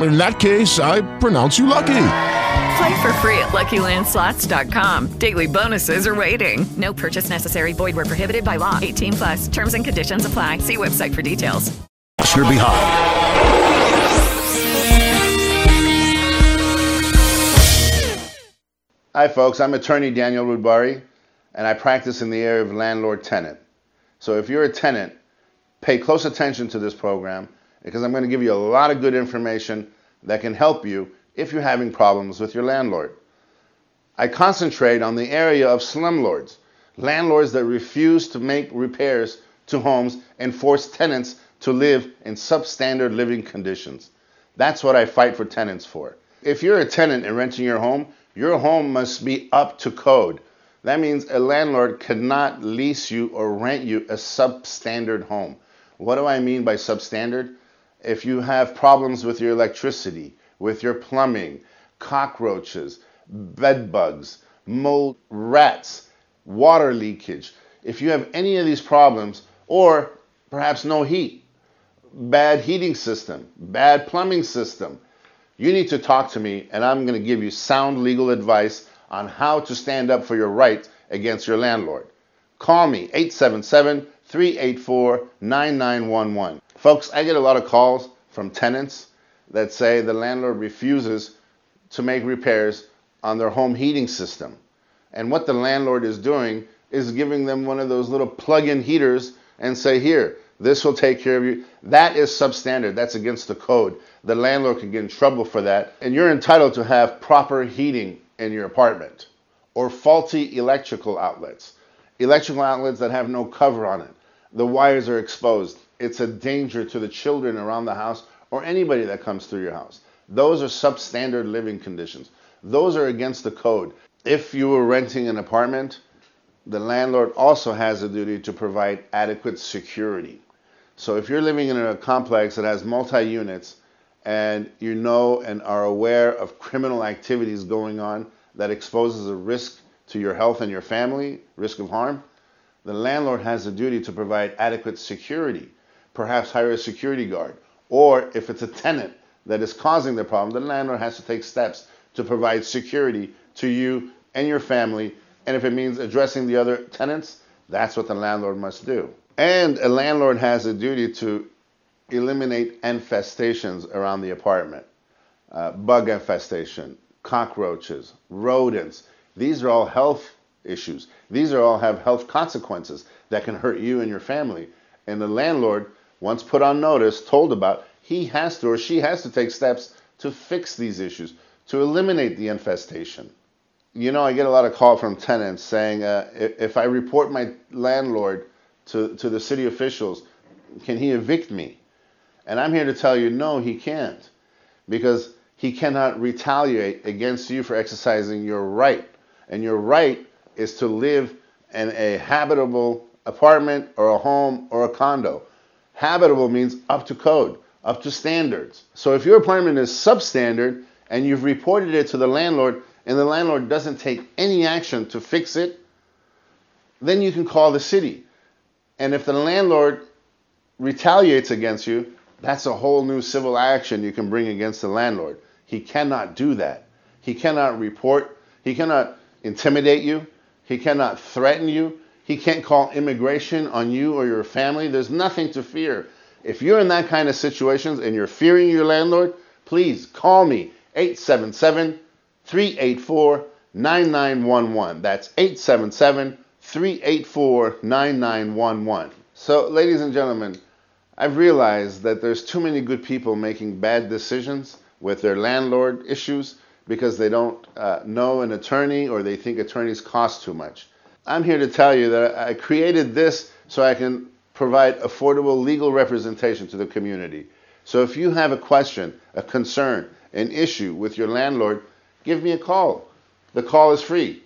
in that case, I pronounce you lucky. Play for free at LuckyLandSlots.com. Daily bonuses are waiting. No purchase necessary. Void were prohibited by law. 18 plus. Terms and conditions apply. See website for details. You're behind. Hi, folks. I'm attorney Danyal Roodbari, and I practice in the area of landlord-tenant. So if you're a tenant, pay close attention to this program because I'm going to give you a lot of good information that can help you if you're having problems with your landlord. I concentrate on the area of slumlords, landlords that refuse to make repairs to homes and force tenants to live in substandard living conditions. That's what I fight for tenants for. If you're a tenant and renting your home, your home must be up to code. That means a landlord cannot lease you or rent you a substandard home. What do I mean by substandard? If you have problems with your electricity, with your plumbing, cockroaches, bed bugs, mold, rats, water leakage, if you have any of these problems, or perhaps no heat, bad heating system, bad plumbing system, you need to talk to me and I'm going to give you sound legal advice on how to stand up for your rights against your landlord. Call me 877 384 9911. Folks, I get a lot of calls from tenants that say the landlord refuses to make repairs on their home heating system. And what the landlord is doing is giving them one of those little plug in heaters and say, Here, this will take care of you. That is substandard. That's against the code. The landlord can get in trouble for that. And you're entitled to have proper heating in your apartment or faulty electrical outlets. Electrical outlets that have no cover on it. The wires are exposed it's a danger to the children around the house or anybody that comes through your house. Those are substandard living conditions. Those are against the code. If you were renting an apartment, the landlord also has a duty to provide adequate security. So if you're living in a complex that has multi units and you know and are aware of criminal activities going on that exposes a risk to your health and your family, risk of harm, the landlord has a duty to provide adequate security perhaps hire a security guard. Or if it's a tenant that is causing the problem, the landlord has to take steps to provide security to you and your family. And if it means addressing the other tenants, that's what the landlord must do. And a landlord has a duty to eliminate infestations around the apartment uh, bug infestation, cockroaches, rodents. These are all health issues. These are all have health consequences that can hurt you and your family. And the landlord once put on notice, told about, he has to or she has to take steps to fix these issues, to eliminate the infestation. You know, I get a lot of call from tenants saying, uh, if I report my landlord to, to the city officials, can he evict me? And I'm here to tell you, no, he can't, because he cannot retaliate against you for exercising your right. And your right is to live in a habitable apartment or a home or a condo. Habitable means up to code, up to standards. So if your apartment is substandard and you've reported it to the landlord and the landlord doesn't take any action to fix it, then you can call the city. And if the landlord retaliates against you, that's a whole new civil action you can bring against the landlord. He cannot do that. He cannot report, he cannot intimidate you, he cannot threaten you, he can't call immigration on you or your family. There's nothing to fear. If you're in that kind of situations and you're fearing your landlord, please call me 877 384 9911. That's 877 384 9911. So, ladies and gentlemen, I've realized that there's too many good people making bad decisions with their landlord issues because they don't uh, know an attorney or they think attorneys cost too much. I'm here to tell you that I created this so I can provide affordable legal representation to the community. So if you have a question, a concern, an issue with your landlord, give me a call. The call is free.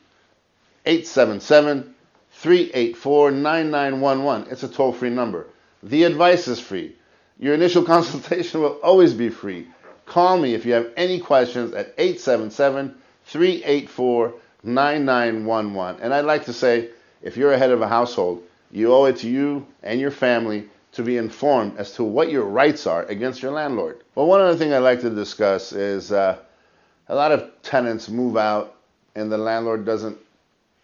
877 384 9911. It's a toll free number. The advice is free. Your initial consultation will always be free. Call me if you have any questions at 877 384 9911. And I'd like to say if you're a head of a household, you owe it to you and your family to be informed as to what your rights are against your landlord. Well, one other thing I'd like to discuss is uh, a lot of tenants move out and the landlord doesn't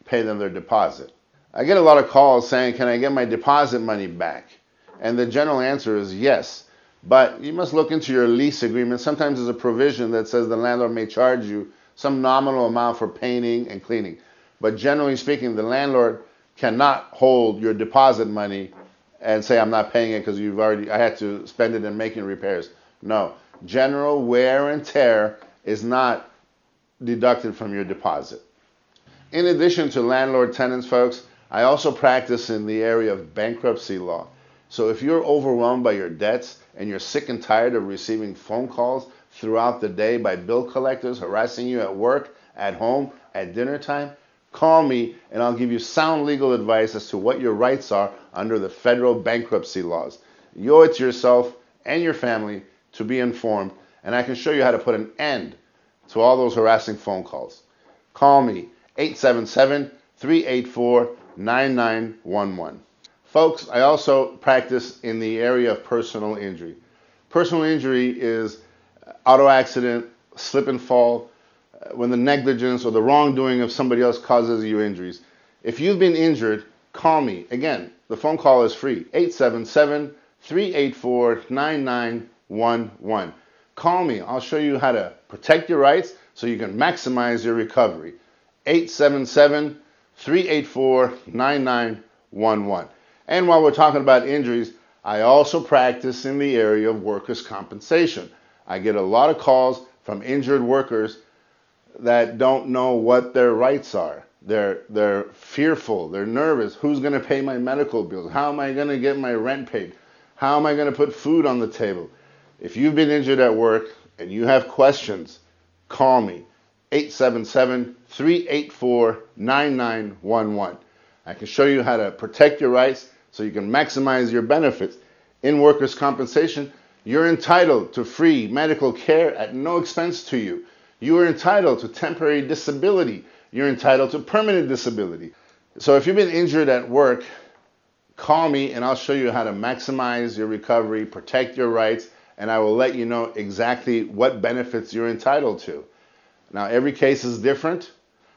pay them their deposit. I get a lot of calls saying, Can I get my deposit money back? And the general answer is yes. But you must look into your lease agreement. Sometimes there's a provision that says the landlord may charge you some nominal amount for painting and cleaning. But generally speaking, the landlord cannot hold your deposit money and say, I'm not paying it because you've already, I had to spend it in making repairs. No. General wear and tear is not deducted from your deposit. In addition to landlord tenants, folks, I also practice in the area of bankruptcy law. So if you're overwhelmed by your debts and you're sick and tired of receiving phone calls throughout the day by bill collectors harassing you at work, at home, at dinner time, call me and I'll give you sound legal advice as to what your rights are under the federal bankruptcy laws. You owe it to yourself and your family to be informed, and I can show you how to put an end to all those harassing phone calls. Call me 877 384 9911. Folks, I also practice in the area of personal injury. Personal injury is auto accident, slip and fall, uh, when the negligence or the wrongdoing of somebody else causes you injuries. If you've been injured, call me. Again, the phone call is free 877 384 9911. Call me. I'll show you how to protect your rights so you can maximize your recovery. 877 384 9911. And while we're talking about injuries, I also practice in the area of workers' compensation. I get a lot of calls from injured workers that don't know what their rights are. They're, they're fearful, they're nervous. Who's going to pay my medical bills? How am I going to get my rent paid? How am I going to put food on the table? If you've been injured at work and you have questions, call me 877 384 9911. I can show you how to protect your rights so you can maximize your benefits. In workers' compensation, you're entitled to free medical care at no expense to you. You are entitled to temporary disability. You're entitled to permanent disability. So if you've been injured at work, call me and I'll show you how to maximize your recovery, protect your rights, and I will let you know exactly what benefits you're entitled to. Now, every case is different.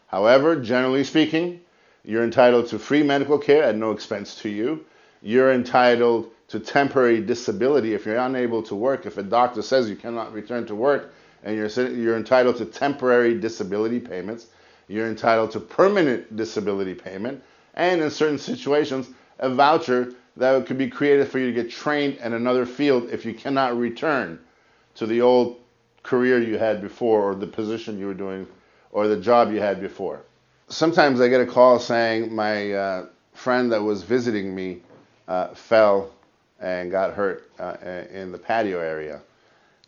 However, generally speaking, you're entitled to free medical care at no expense to you. You're entitled to temporary disability if you're unable to work. If a doctor says you cannot return to work, and you're, you're entitled to temporary disability payments, you're entitled to permanent disability payment, and in certain situations, a voucher that could be created for you to get trained in another field if you cannot return to the old career you had before or the position you were doing or the job you had before sometimes I get a call saying my uh, friend that was visiting me uh, fell and got hurt uh, in the patio area.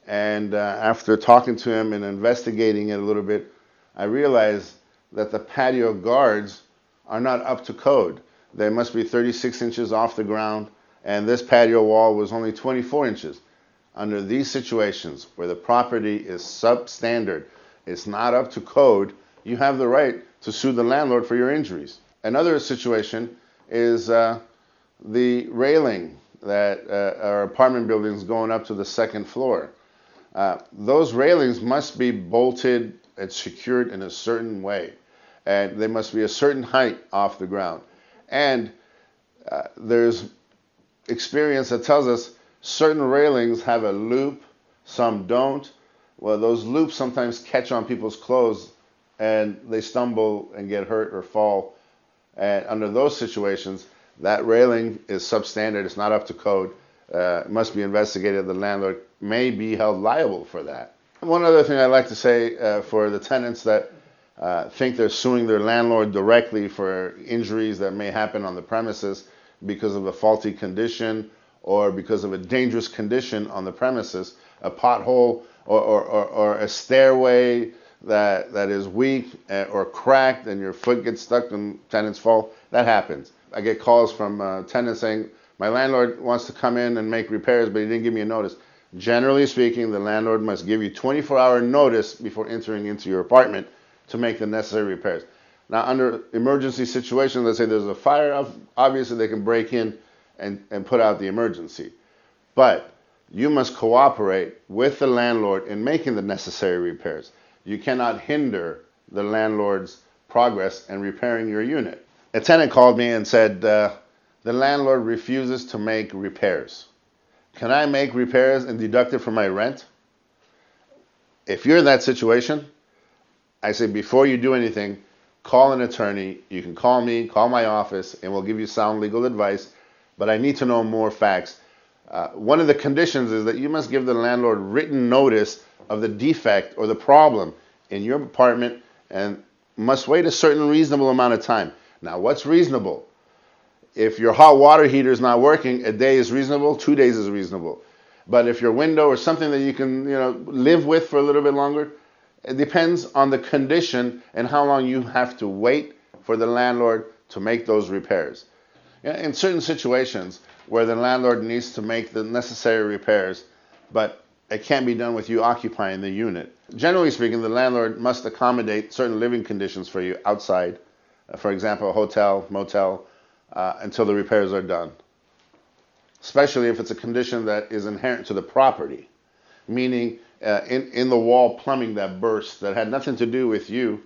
And uh, after talking to him and investigating it a little bit, I realized that the patio guards are not up to code. They must be 36 inches off the ground, and this patio wall was only 24 inches. Under these situations where the property is substandard, it's not up to code, you have the right to sue the landlord for your injuries. Another situation is uh, the railing that uh, our apartment buildings going up to the second floor. Uh, those railings must be bolted and secured in a certain way, and they must be a certain height off the ground. And uh, there's experience that tells us certain railings have a loop, some don't. Well, those loops sometimes catch on people's clothes and they stumble and get hurt or fall. And under those situations, that railing is substandard, it's not up to code, uh, must be investigated. The landlord may be held liable for that. One other thing I'd like to say uh, for the tenants that uh, think they're suing their landlord directly for injuries that may happen on the premises because of a faulty condition or because of a dangerous condition on the premises, a pothole or, or, or, or a stairway that, that is weak uh, or cracked and your foot gets stuck and tenants fall, that happens. I get calls from uh, tenants saying, my landlord wants to come in and make repairs, but he didn't give me a notice. Generally speaking, the landlord must give you 24 hour notice before entering into your apartment to make the necessary repairs. Now, under emergency situations, let's say there's a fire, obviously they can break in and, and put out the emergency. But you must cooperate with the landlord in making the necessary repairs. You cannot hinder the landlord's progress in repairing your unit. A tenant called me and said, uh, The landlord refuses to make repairs. Can I make repairs and deduct it from my rent? If you're in that situation, I say before you do anything, call an attorney. You can call me, call my office, and we'll give you sound legal advice. But I need to know more facts. Uh, one of the conditions is that you must give the landlord written notice of the defect or the problem in your apartment and must wait a certain reasonable amount of time. Now, what's reasonable? If your hot water heater is not working, a day is reasonable, two days is reasonable. But if your window or something that you can, you know, live with for a little bit longer, it depends on the condition and how long you have to wait for the landlord to make those repairs. In certain situations where the landlord needs to make the necessary repairs, but it can't be done with you occupying the unit. Generally speaking, the landlord must accommodate certain living conditions for you outside, uh, for example, a hotel, motel, uh, until the repairs are done. Especially if it's a condition that is inherent to the property, meaning uh, in, in the wall plumbing that burst that had nothing to do with you,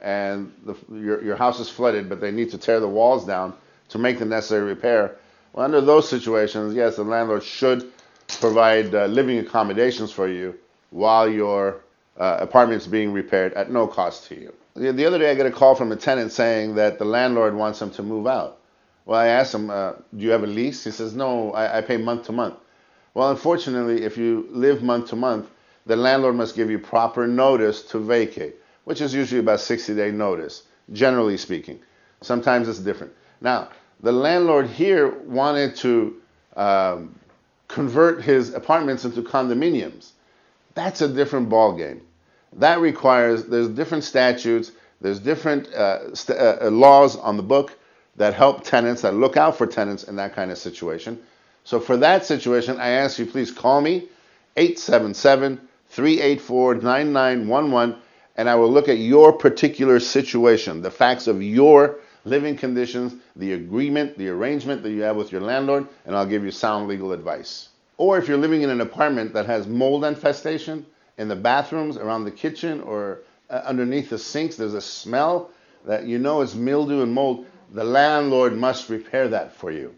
and the, your, your house is flooded, but they need to tear the walls down to make the necessary repair. Well, under those situations, yes, the landlord should provide uh, living accommodations for you while your uh, apartment's being repaired at no cost to you. The, the, other day, I get a call from a tenant saying that the landlord wants him to move out. Well, I asked him, uh, Do you have a lease? He says, No, I, I pay month to month. Well, unfortunately, if you live month to month, the landlord must give you proper notice to vacate, which is usually about 60 day notice, generally speaking. Sometimes it's different. Now, the landlord here wanted to um, convert his apartments into condominiums. That's a different ballgame. That requires, there's different statutes, there's different uh, st- uh, uh, laws on the book that help tenants, that look out for tenants in that kind of situation. So for that situation, I ask you please call me 877 384 9911 and I will look at your particular situation, the facts of your living conditions, the agreement, the arrangement that you have with your landlord, and I'll give you sound legal advice. Or if you're living in an apartment that has mold infestation in the bathrooms, around the kitchen, or uh, underneath the sinks, there's a smell that you know is mildew and mold, the landlord must repair that for you.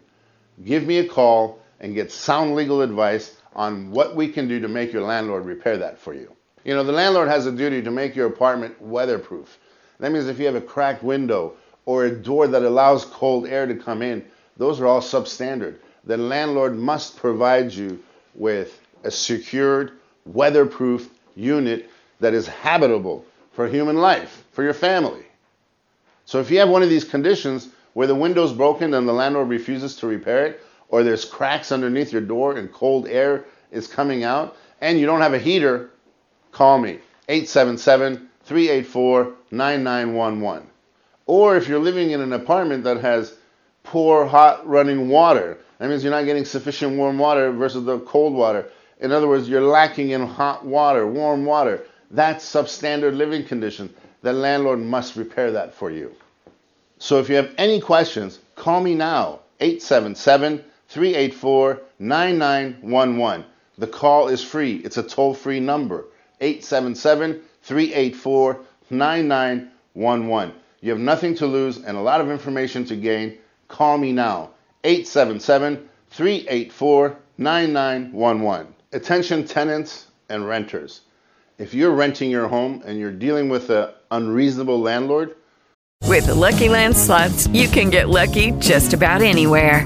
Give me a call and get sound legal advice on what we can do to make your landlord repair that for you. You know, the landlord has a duty to make your apartment weatherproof. That means if you have a cracked window or a door that allows cold air to come in, those are all substandard. The landlord must provide you with a secured, weatherproof unit that is habitable for human life, for your family. So if you have one of these conditions where the window's broken and the landlord refuses to repair it, or there's cracks underneath your door and cold air is coming out, and you don't have a heater, call me 877 384 9911. Or if you're living in an apartment that has poor hot running water, that means you're not getting sufficient warm water versus the cold water. In other words, you're lacking in hot water, warm water. That's substandard living condition. The landlord must repair that for you. So if you have any questions, call me now, 877 384 9911. The call is free. It's a toll free number, 877 384 9911. You have nothing to lose and a lot of information to gain. Call me now, 877 384 9911. Attention tenants and renters. If you're renting your home and you're dealing with an unreasonable landlord, with the Lucky Land slots, you can get lucky just about anywhere.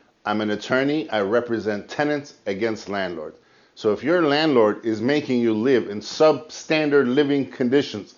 I'm an attorney. I represent tenants against landlords. So if your landlord is making you live in substandard living conditions,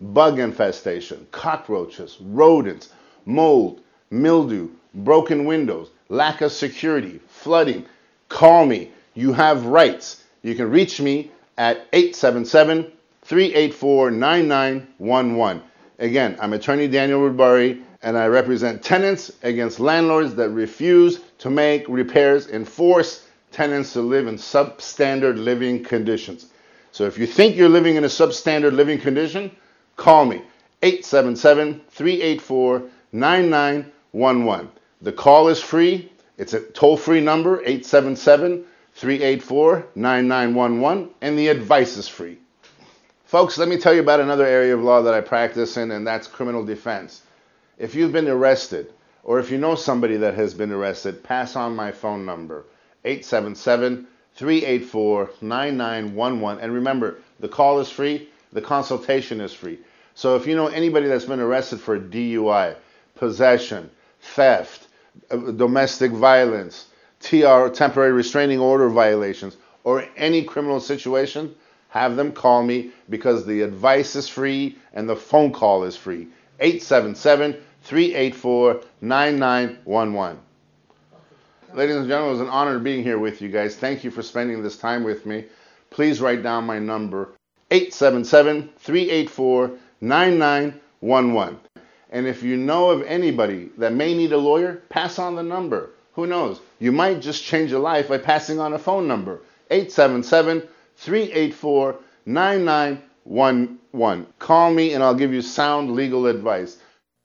bug infestation, cockroaches, rodents, mold, mildew, broken windows, lack of security, flooding, call me. You have rights. You can reach me at 877 384 9911. Again, I'm attorney Danyal Roodbari and I represent tenants against landlords that refuse to make repairs and force tenants to live in substandard living conditions. So if you think you're living in a substandard living condition, call me 877 384 9911. The call is free. It's a toll free number 877 384 9911, and the advice is free. Folks, let me tell you about another area of law that I practice in, and that's criminal defense. If you've been arrested, or if you know somebody that has been arrested, pass on my phone number 877 384 9911. And remember, the call is free, the consultation is free. So if you know anybody that's been arrested for DUI, possession, theft, uh, domestic violence, TR, temporary restraining order violations, or any criminal situation, have them call me because the advice is free and the phone call is free. 877 384 9911. Ladies and gentlemen, it was an honor being here with you guys. Thank you for spending this time with me. Please write down my number 877 384 9911. And if you know of anybody that may need a lawyer, pass on the number. Who knows? You might just change a life by passing on a phone number 877 384 9911. Call me and I'll give you sound legal advice.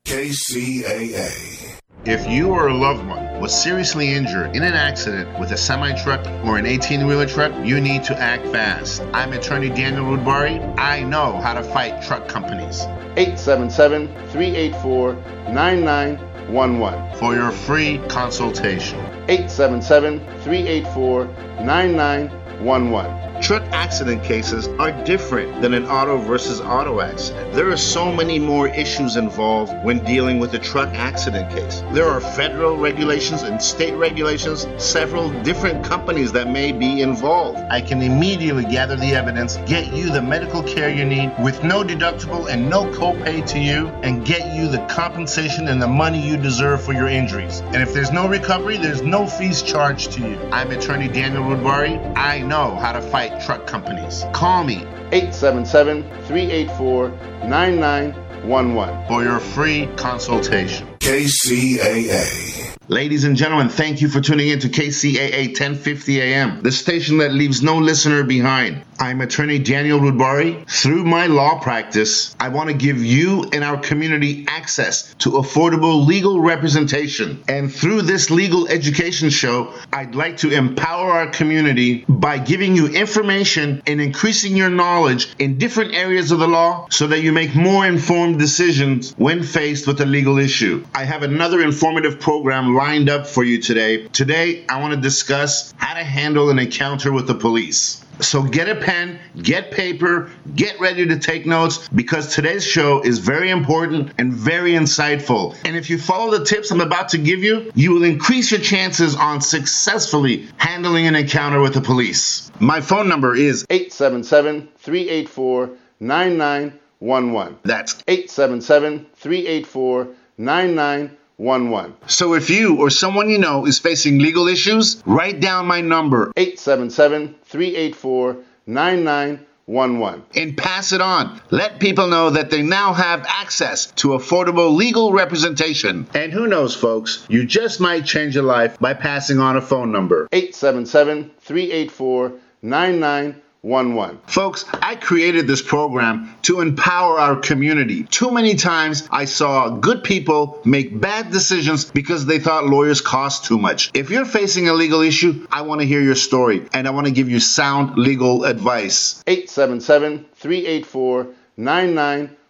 KCAA. If you or a loved one was seriously injured in an accident with a semi truck or an 18 wheeler truck, you need to act fast. I'm attorney Danyal Roodbari. I know how to fight truck companies. 877 384 9911. For your free consultation. 877 384 9911. Truck accident cases are different than an auto versus auto accident. There are so many more issues involved when dealing with a truck accident case. There are federal regulations and state regulations, several different companies that may be involved. I can immediately gather the evidence, get you the medical care you need with no deductible and no copay to you, and get you the compensation and the money you deserve for your injuries. And if there's no recovery, there's no fees charged to you. I'm attorney Danyal Roodbari. I know how to fight truck companies. Call me 877 384 9911. for your free consultation. KCAA. Ladies and gentlemen, thank you for tuning in to KCAA 1050 AM, the station that leaves no listener behind. I'm attorney Danyal Roodbari. Through my law practice, I want to give you and our community access to affordable legal representation. And through this legal education show, I'd like to empower our community by giving you information and increasing your knowledge in different areas of the law so that you make more informed decisions when faced with a legal issue. I have another informative program lined up for you today. Today, I want to discuss how to handle an encounter with the police. So get a pen, get paper, get ready to take notes because today's show is very important and very insightful. And if you follow the tips I'm about to give you, you will increase your chances on successfully handling an encounter with the police. My phone number is 877 384 9911. that's 877 384 9911. so if you or someone you know is facing legal issues, write down my number 877 384 9911. and pass it on. Let people know that they now have access to affordable legal representation. And who knows, folks, you just might change your life by passing on a phone number. 877 384 9911. 9911. Folks, I created this program to empower our community. Too many times I saw good people make bad decisions because they thought lawyers cost too much. If you're facing a legal issue, I want to hear your story and I want to give you sound legal advice. 877 384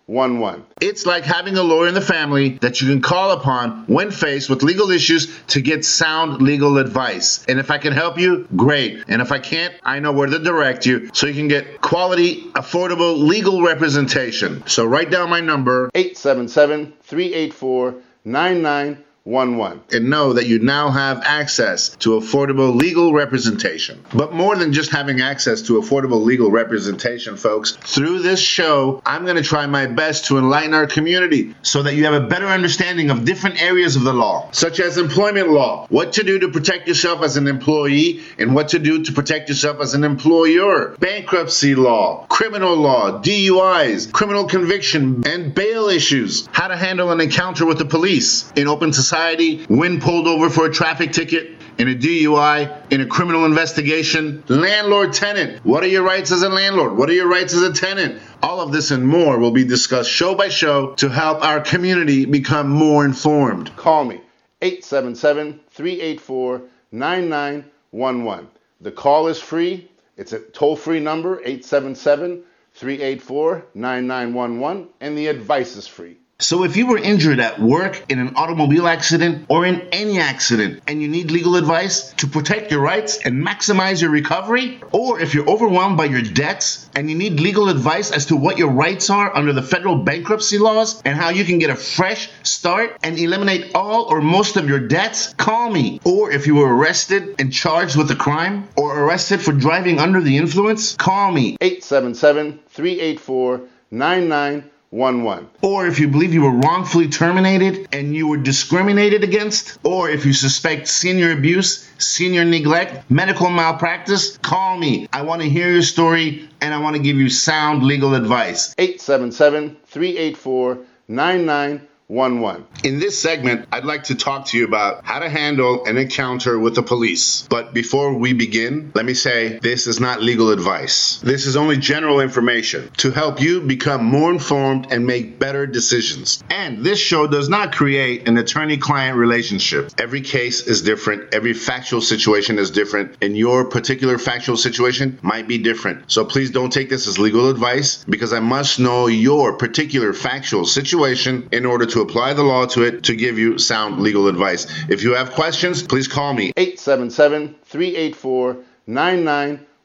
9911. It's like having a lawyer in the family that you can call upon when faced with legal issues to get sound legal advice. And if I can help you, great. And if I can't, I know where to direct you so you can get quality, affordable legal representation. So write down my number 877 384 9911. and know that you now have access to affordable legal representation. But more than just having access to affordable legal representation, folks, through this show, I'm going to try my best to enlighten our community so that you have a better understanding of different areas of the law, such as employment law, what to do to protect yourself as an employee, and what to do to protect yourself as an employer, bankruptcy law, criminal law, DUIs, criminal conviction, and bail issues, how to handle an encounter with the police in open society when pulled over for a traffic ticket, in a DUI, in a criminal investigation, landlord tenant. What are your rights as a landlord? What are your rights as a tenant? All of this and more will be discussed show by show to help our community become more informed. Call me 877 384 9911. The call is free. It's a toll free number 877 384 9911, and the advice is free. So if you were injured at work, in an automobile accident, or in any accident, and you need legal advice to protect your rights and maximize your recovery, or if you're overwhelmed by your debts and you need legal advice as to what your rights are under the federal bankruptcy laws and how you can get a fresh start and eliminate all or most of your debts, call me. Or if you were arrested and charged with a crime, or arrested for driving under the influence, call me. 877 384 9911. Or if you believe you were wrongfully terminated and you were discriminated against, or if you suspect senior abuse, senior neglect, medical malpractice, call me. I want to hear your story and I want to give you sound legal advice. 877 384 9911. In this segment, I'd like to talk to you about how to handle an encounter with the police. But before we begin, let me say this is not legal advice. This is only general information to help you become more informed and make better decisions. And this show does not create an attorney client relationship. Every case is different, every factual situation is different, and your particular factual situation might be different. So please don't take this as legal advice because I must know your particular factual situation in order to apply the law to it to give you sound legal advice. If you have questions, please call me. 877 384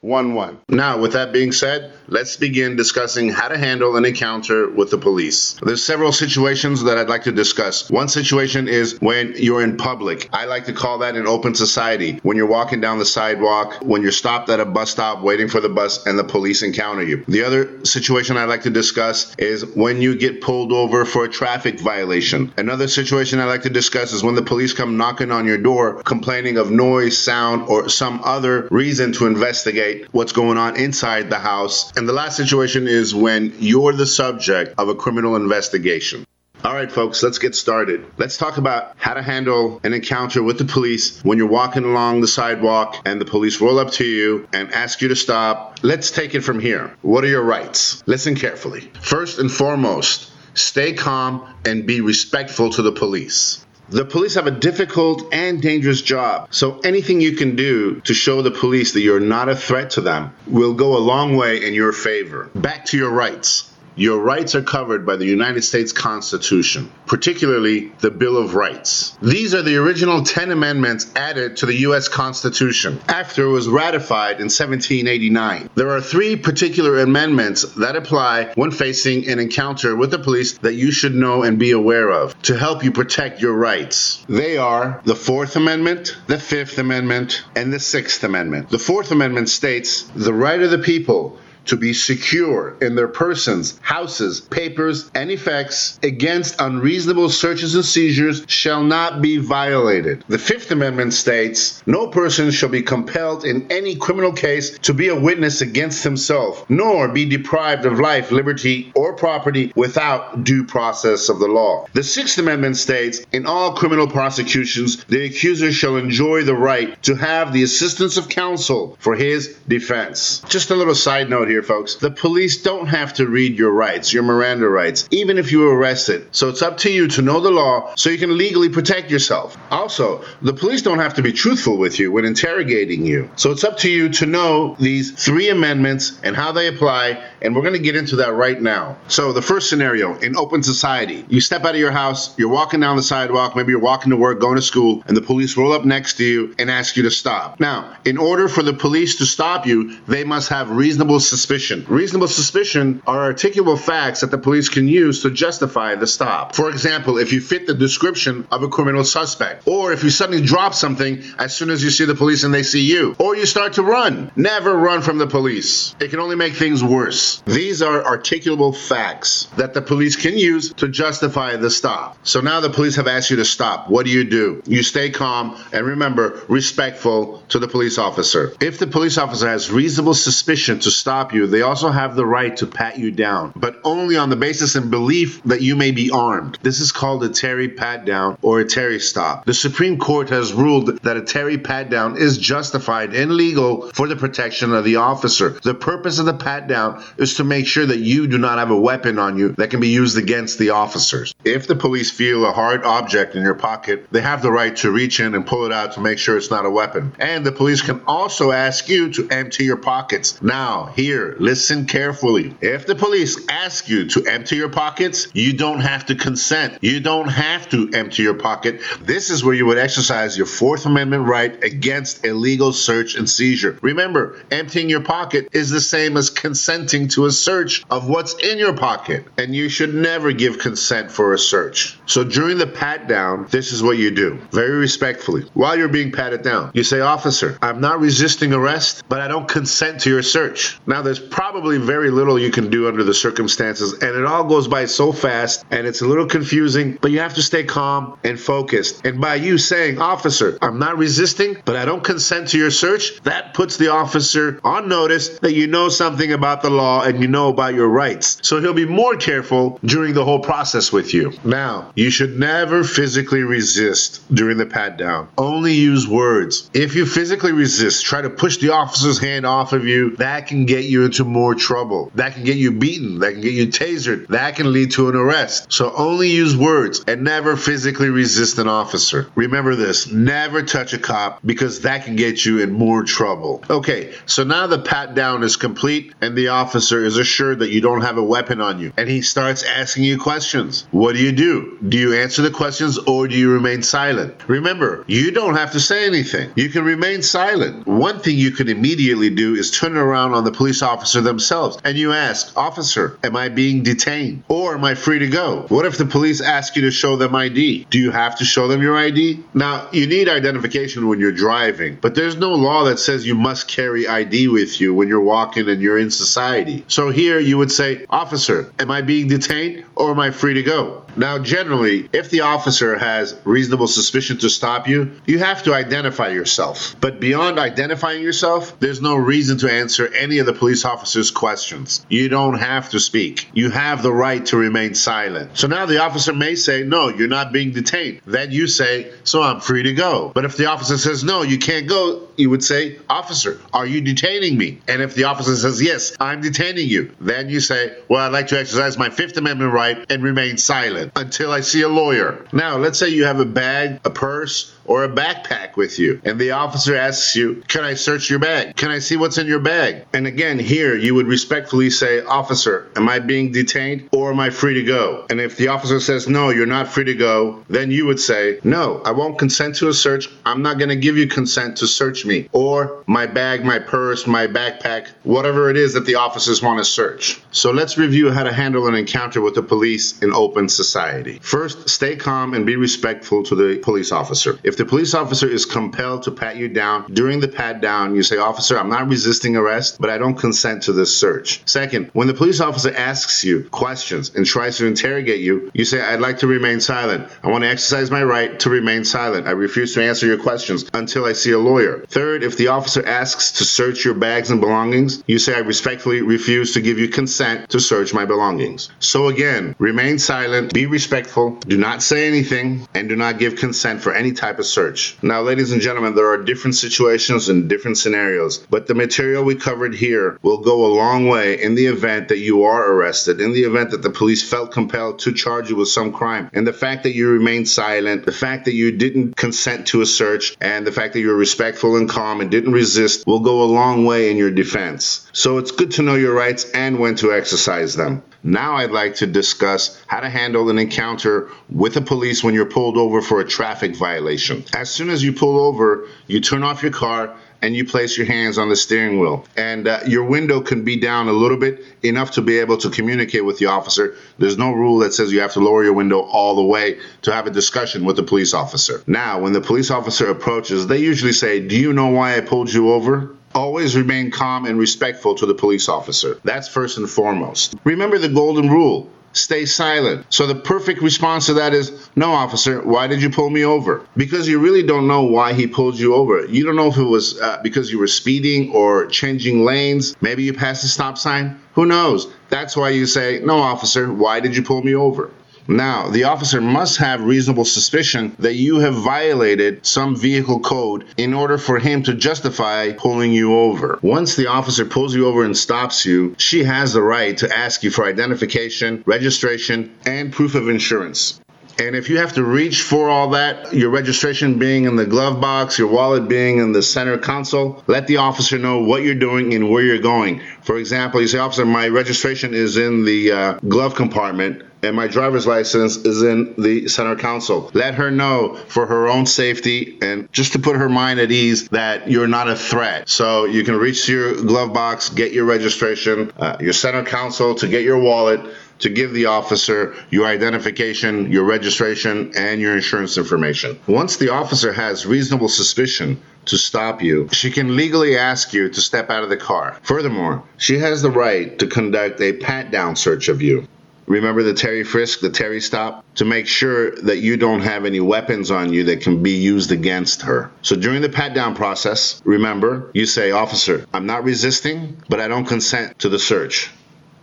9911. Now, with that being said, let's begin discussing how to handle an encounter with the police. There's several situations that I'd like to discuss. One situation is when you're in public. I like to call that an open society. When you're walking down the sidewalk, when you're stopped at a bus stop waiting for the bus and the police encounter you. The other situation I'd like to discuss is when you get pulled over for a traffic violation. Another situation I'd like to discuss is when the police come knocking on your door complaining of noise, sound, or some other reason to investigate what's going on inside the house. And the last situation is when you're the subject of a criminal investigation. All right, folks, let's get started. Let's talk about how to handle an encounter with the police when you're walking along the sidewalk and the police roll up to you and ask you to stop. Let's take it from here. What are your rights? Listen carefully. First and foremost, stay calm and be respectful to the police. The police have a difficult and dangerous job, so anything you can do to show the police that you're not a threat to them will go a long way in your favor. Back to your rights. Your rights are covered by the United States Constitution, particularly the Bill of Rights. These are the original 10 amendments added to the U.S. Constitution after it was ratified in 1789. There are three particular amendments that apply when facing an encounter with the police that you should know and be aware of to help you protect your rights. They are the Fourth Amendment, the Fifth Amendment, and the Sixth Amendment. The Fourth Amendment states the right of the people to be secure in their persons, houses, papers, and effects against unreasonable searches and seizures shall not be violated. The Fifth Amendment states no person shall be compelled in any criminal case to be a witness against himself, nor be deprived of life, liberty, or property without due process of the law. The Sixth Amendment states in all criminal prosecutions, the accuser shall enjoy the right to have the assistance of counsel for his defense. Just a little side note here, folks. The police don't have to read your rights, your Miranda rights, even if you were arrested. So it's up to you to know the law so you can legally protect yourself. Also, the police don't have to be truthful with you when interrogating you. So it's up to you to know these three amendments and how they apply, and we're going to get into that right now. So the first scenario in open society, you step out of your house, you're walking down the sidewalk, maybe you're walking to work, going to school, and the police roll up next to you and ask you to stop. Now, in order for the police to stop you, they must have reasonable suspicion. Reasonable suspicion are articulable facts that the police can use to justify the stop. For example, if you fit the description of a criminal suspect, or if you suddenly drop something as soon as you see the police and they see you, or you start to run. Never run from the police. It can only make things worse. These are articulable facts that the police can use to justify the stop. So now the police have asked you to stop. What do you do? You stay calm and remember, respectful to the police officer. If the police officer has reasonable suspicion to stop you, they also have the right to pat you down, but only on the basis and belief that you may be armed. This is called a Terry pat down or a Terry stop. The Supreme Court has ruled that a Terry pat down is justified and legal for the protection of the officer. The purpose of the pat down is to make sure that you do not have a weapon on you that can be used against the officers. If the police feel a hard object in your pocket, they have the right to reach in and pull it out to make sure it's not a weapon. And the police can also ask you to empty your pockets. Now, here, listen carefully. If the police ask you to empty your pockets, you don't have to consent. You don't have to empty your pocket. This is where you would exercise your Fourth Amendment right against illegal search and seizure. Remember, emptying your pocket is the same as consenting to a search of what's in your pocket, and you should never give consent for a search. So during the pat down, this is what you do very respectfully. While you're being patted down, you say, Officer, I'm not resisting arrest, but I don't consent to your search. Now, there's probably very little you can do under the circumstances, and it all goes by so fast and it's a little confusing, but you have to stay calm and focused. And by you saying, Officer, I'm not resisting, but I don't consent to your search, that puts the officer on notice that you know something about the law and you know about your rights. So he'll be more careful during the whole process with you. Now, you should never physically resist during the pat down. Only use words. If you physically resist, try to push the officer's hand off of you, that can get you into more trouble. That can get you beaten. That can get you tasered. That can lead to an arrest. So only use words and never physically resist an officer. Remember this never touch a cop because that can get you in more trouble. Okay, so now the pat down is complete and the officer is assured that you don't have a weapon on you. And he starts asking you questions. What do you do? Do you answer the questions or do you remain silent? Remember, you don't have to say anything. You can remain silent. One thing you can immediately do is turn around on the police officer themselves and you ask, Officer, am I being detained or am I free to go? What if the police ask you to show them ID? Do you have to show them your ID? Now, you need identification when you're driving, but there's no law that says you must carry ID with you when you're walking and you're in society. So here you would say, Officer, am I being detained or am I free to go? Now, generally, if the officer has reasonable suspicion to stop you, you have to identify yourself. But beyond identifying yourself, there's no reason to answer any of the police officer's questions. You don't have to speak. You have the right to remain silent. So now the officer may say, No, you're not being detained. Then you say, So I'm free to go. But if the officer says, No, you can't go, you would say, Officer, are you detaining me? And if the officer says, Yes, I'm detaining you, then you say, Well, I'd like to exercise my Fifth Amendment right and remain silent until I see a lawyer. Now, let's say you have a bag, a purse, or a backpack with you, and the officer asks you, Can I search your bag? Can I see what's in your bag? And again, here you would respectfully say, Officer, am I being detained or am I free to go? And if the officer says, No, you're not free to go, then you would say, No, I won't consent to a search. I'm not going to give you consent to search me or my bag, my purse, my backpack, whatever it is that the officers want to search. So let's review how to handle an encounter with the police in open society. First, stay calm and be respectful to the police officer. If the police officer is compelled to pat you down during the pat down, you say, Officer, I'm not resisting arrest, but I don't consent to this search. Second, when the police officer asks you questions and tries to interrogate you, you say, I'd like to remain silent. I want to exercise my right to remain silent. I refuse to answer your questions until I see a lawyer. Third, if the officer asks to search your bags and belongings, you say, I respectfully refuse to give you consent to search my belongings. So again, remain silent, be respectful, do not say anything, and do not give consent for any type of search. Now, ladies and gentlemen, there are different situations and different scenarios, but the material we covered here will go a long way in the event that you are arrested, in the event that the police felt compelled to charge you with some crime. And the fact that you remained silent, the fact that you didn't consent to a search, and the fact that you're respectful and calm and didn't resist will go a long way in your defense. So it's good to know your rights and when to exercise them. Now I'd like to discuss how to handle an encounter with the police when you're pulled over for a traffic violation. As soon as you pull over, you turn off your car and you place your hands on the steering wheel. And uh, your window can be down a little bit, enough to be able to communicate with the officer. There's no rule that says you have to lower your window all the way to have a discussion with the police officer. Now, when the police officer approaches, they usually say, Do you know why I pulled you over? Always remain calm and respectful to the police officer. That's first and foremost. Remember the golden rule stay silent. So the perfect response to that is, no, officer, why did you pull me over? Because you really don't know why he pulled you over. You don't know if it was uh, because you were speeding or changing lanes. Maybe you passed a stop sign. Who knows? That's why you say, no, officer, why did you pull me over? Now, the officer must have reasonable suspicion that you have violated some vehicle code in order for him to justify pulling you over. Once the officer pulls you over and stops you, she has the right to ask you for identification, registration, and proof of insurance. And if you have to reach for all that, your registration being in the glove box, your wallet being in the center console, let the officer know what you're doing and where you're going. For example, you say, Officer, my registration is in the uh, glove compartment and my driver's license is in the center console. Let her know for her own safety and just to put her mind at ease that you're not a threat. So you can reach your glove box, get your registration, uh, your center console to get your wallet to give the officer your identification, your registration, and your insurance information. Once the officer has reasonable suspicion to stop you, she can legally ask you to step out of the car. Furthermore, she has the right to conduct a pat down search of you. Remember the Terry frisk, the Terry stop, to make sure that you don't have any weapons on you that can be used against her. So during the pat down process, remember, you say, Officer, I'm not resisting, but I don't consent to the search.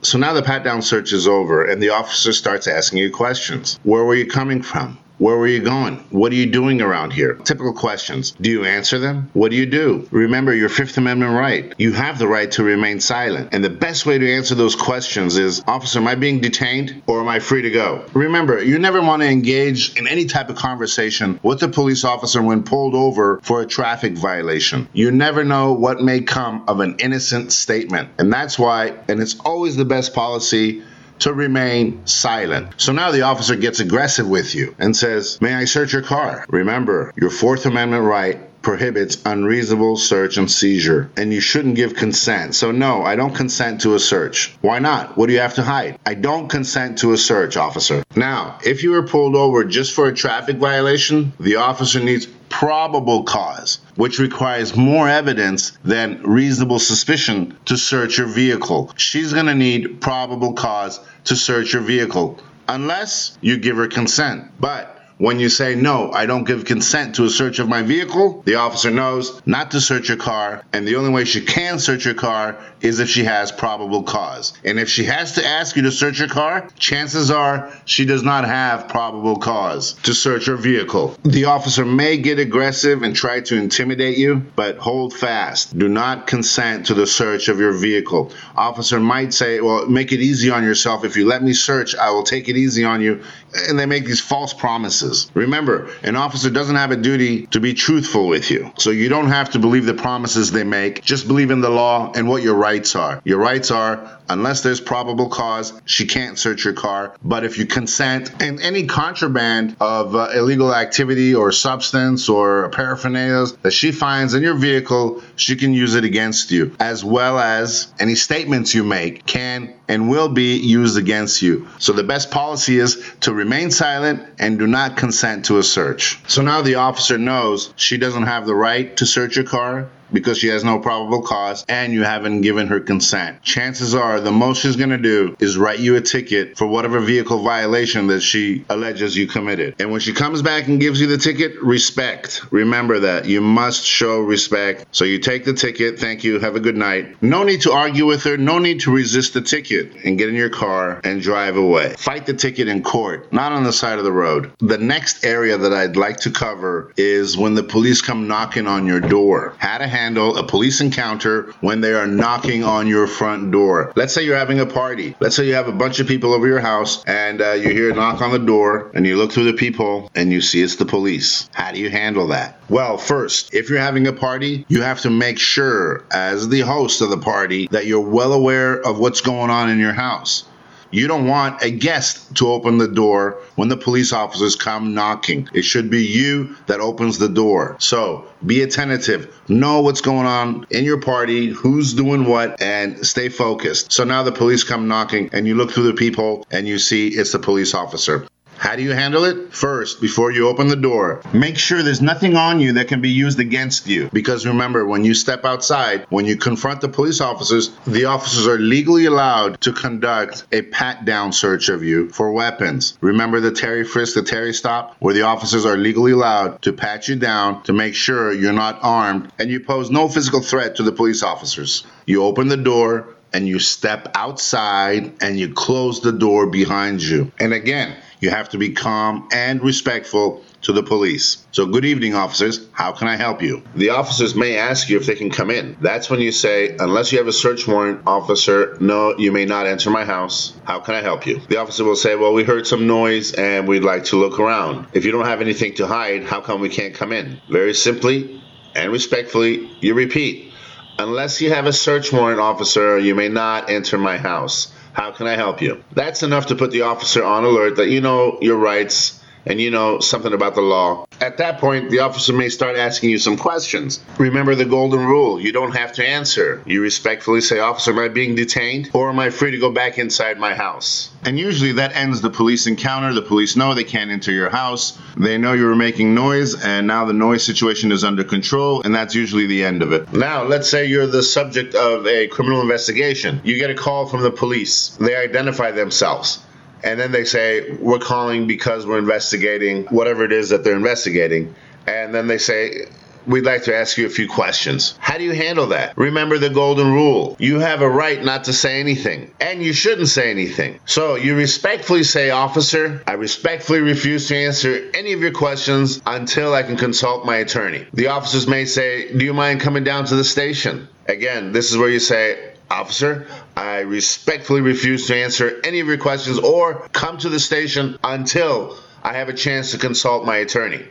So now the pat down search is over and the officer starts asking you questions. Where were you coming from? Where were you going? What are you doing around here? Typical questions. Do you answer them? What do you do? Remember your Fifth Amendment right. You have the right to remain silent. And the best way to answer those questions is Officer, am I being detained or am I free to go? Remember, you never want to engage in any type of conversation with a police officer when pulled over for a traffic violation. You never know what may come of an innocent statement. And that's why, and it's always the best policy to remain silent. So now the officer gets aggressive with you and says, May I search your car? Remember, your Fourth Amendment right prohibits unreasonable search and seizure, and you shouldn't give consent. So, no, I don't consent to a search. Why not? What do you have to hide? I don't consent to a search, officer. Now, if you were pulled over just for a traffic violation, the officer needs probable cause, which requires more evidence than reasonable suspicion to search your vehicle. She's going to need probable cause to search your vehicle, unless you give her consent. But when you say, no, I don't give consent to a search of my vehicle, the officer knows not to search your car, and the only way she can search your car is if she has probable cause. And if she has to ask you to search your car, chances are she does not have probable cause to search your vehicle. The officer may get aggressive and try to intimidate you, but hold fast. Do not consent to the search of your vehicle. Officer might say, well, make it easy on yourself. If you let me search, I will take it easy on you. And they make these false promises. Remember, an officer doesn't have a duty to be truthful with you. So you don't have to believe the promises they make. Just believe in the law and what your rights are. Your rights are, unless there's probable cause, she can't search your car. But if you consent and any contraband of uh, illegal activity or substance or paraphernalia that she finds in your vehicle, she can use it against you, as well as any statements you make can and will be used against you. So the best policy is to remain silent and do not consent to a search. So now the officer knows she doesn't have the right to search your car because she has no probable cause and you haven't given her consent. Chances are the most she's going to do is write you a ticket for whatever vehicle violation that she alleges you committed. And when she comes back and gives you the ticket, respect. Remember that. You must show respect. So you take the ticket. Thank you. Have a good night. No need to argue with her. No need to resist the ticket and get in your car and drive away. Fight the ticket in court, not on the side of the road. The next area that I'd like to cover is when the police come knocking on your door. How to handle a police encounter when they are knocking on your front door. Let's say you're having a party. Let's say you have a bunch of people over your house and uh, you hear a knock on the door and you look through the peephole and you see it's the police. How do you handle that? Well, first, if you're having a party, you have to make sure, as the host of the party, that you're well aware of what's going on in your house. You don't want a guest to open the door when the police officers come knocking. It should be you that opens the door. So be attentive, know what's going on in your party, who's doing what, and stay focused. So now the police come knocking, and you look through the peephole and you see it's the police officer. How do you handle it? First, before you open the door, make sure there's nothing on you that can be used against you. Because remember, when you step outside, when you confront the police officers, the officers are legally allowed to conduct a pat down search of you for weapons. Remember the Terry frisk, the Terry stop, where the officers are legally allowed to pat you down to make sure you're not armed and you pose no physical threat to the police officers. You open the door, and you step outside and you close the door behind you. And again, you have to be calm and respectful to the police. So, good evening, officers. How can I help you? The officers may ask you if they can come in. That's when you say, unless you have a search warrant, officer, no, you may not enter my house. How can I help you? The officer will say, well, we heard some noise and we'd like to look around. If you don't have anything to hide, how come we can't come in? Very simply and respectfully, you repeat, Unless you have a search warrant, officer, you may not enter my house. How can I help you? That's enough to put the officer on alert that you know your rights and you know something about the law. At that point, the officer may start asking you some questions. Remember the golden rule you don't have to answer. You respectfully say, Officer, am I being detained or am I free to go back inside my house? And usually that ends the police encounter. The police know they can't enter your house. They know you were making noise, and now the noise situation is under control, and that's usually the end of it. Now, let's say you're the subject of a criminal investigation. You get a call from the police, they identify themselves and then they say we're calling because we're investigating whatever it is that they're investigating and then they say we'd like to ask you a few questions. How do you handle that? Remember the golden rule. You have a right not to say anything, and you shouldn't say anything. So you respectfully say, Officer, I respectfully refuse to answer any of your questions until I can consult my attorney. The officers may say, Do you mind coming down to the station? Again, this is where you say, Officer, I respectfully refuse to answer any of your questions or come to the station until I have a chance to consult my attorney.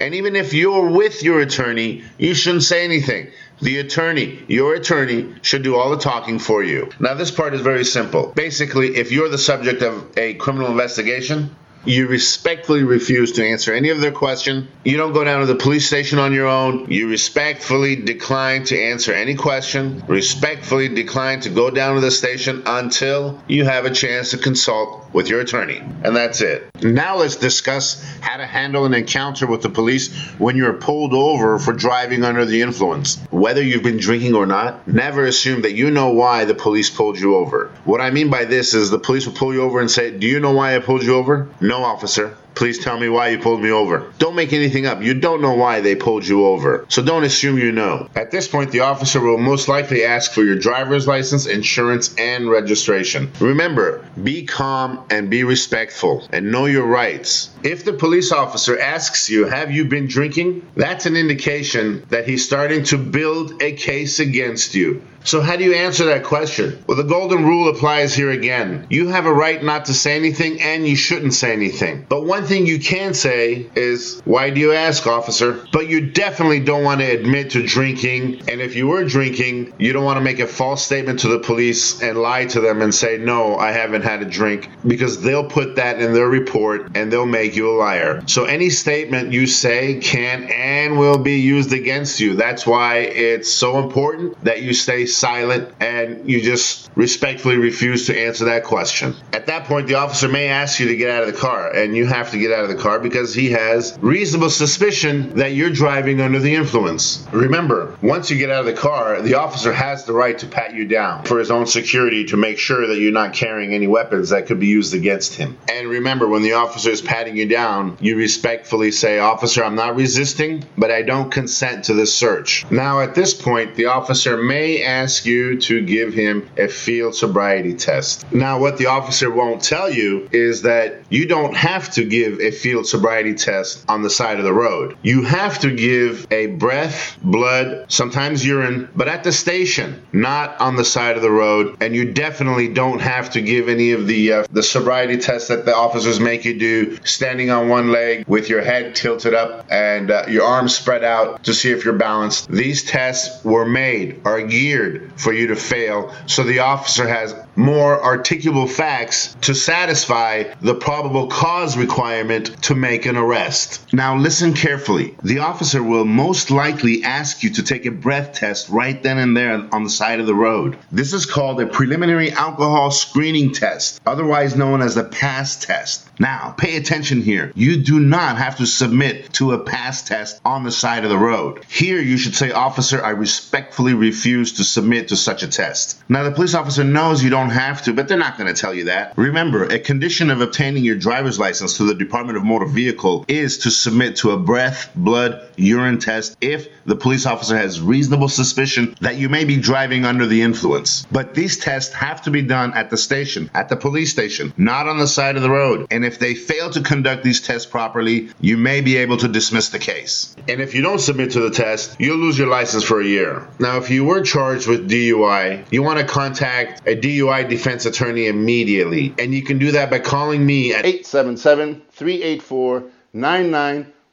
And even if you're with your attorney, you shouldn't say anything. The attorney, your attorney, should do all the talking for you. Now, this part is very simple. Basically, if you're the subject of a criminal investigation, you respectfully refuse to answer any of their question. You don't go down to the police station on your own. You respectfully decline to answer any question. Respectfully decline to go down to the station until you have a chance to consult with your attorney. And that's it. Now let's discuss how to handle an encounter with the police when you're pulled over for driving under the influence. Whether you've been drinking or not, never assume that you know why the police pulled you over. What I mean by this is the police will pull you over and say, Do you know why I pulled you over? No, officer. Please tell me why you pulled me over. Don't make anything up. You don't know why they pulled you over. So don't assume you know. At this point, the officer will most likely ask for your driver's license, insurance, and registration. Remember, be calm and be respectful and know your rights. If the police officer asks you, Have you been drinking? That's an indication that he's starting to build a case against you. So, how do you answer that question? Well, the golden rule applies here again. You have a right not to say anything, and you shouldn't say anything. But one thing you can say is, Why do you ask, officer? But you definitely don't want to admit to drinking. And if you were drinking, you don't want to make a false statement to the police and lie to them and say, No, I haven't had a drink, because they'll put that in their report and they'll make you a liar. So, any statement you say can and will be used against you. That's why it's so important that you stay silent and you just respectfully refuse to answer that question. At that point, the officer may ask you to get out of the car, and you have to get out of the car because he has reasonable suspicion that you're driving under the influence. Remember, once you get out of the car, the officer has the right to pat you down for his own security to make sure that you're not carrying any weapons that could be used against him. And remember, when the officer is patting you down, you respectfully say, Officer, I'm not resisting, but I don't consent to this search. Now, at this point, the officer may ask you to give him a field sobriety test. Now, what the officer won't tell you is that you don't have to give a field sobriety test on the side of the road. You have to give a breath, blood, sometimes urine, but at the station, not on the side of the road. And you definitely don't have to give any of the uh, the sobriety tests that the officers make you do, standing on one leg with your head tilted up and uh, your arms spread out to see if you're balanced. These tests were made, are geared for you to fail, so the officer has more articulable facts to satisfy the probable cause requirement to make an arrest. Now, listen carefully. The officer will most likely ask you to take a breath test right then and there on the side of the road. This is called a preliminary alcohol screening test, otherwise known as the PAS test. Now, pay attention here. You do not have to submit to a PAS test on the side of the road. Here, you should say, Officer, I respectfully refuse to submit to such a test. Now, the police officer knows you don't have to, but they're not going to tell you that. Remember, a condition of obtaining your driver's license through the Department of Motor Vehicle is to submit to a breath, blood, urine test if the police officer has reasonable suspicion that you may be driving under the influence. But these tests have to be done at the station, at the police station, not on the side of the road. And if they fail to conduct these tests properly, you may be able to dismiss the case. And if you don't submit to the test, you'll lose your license for a year. Now, if you were charged with DUI, you want to contact a DUI defense attorney immediately. And you can do that by calling me at 877 384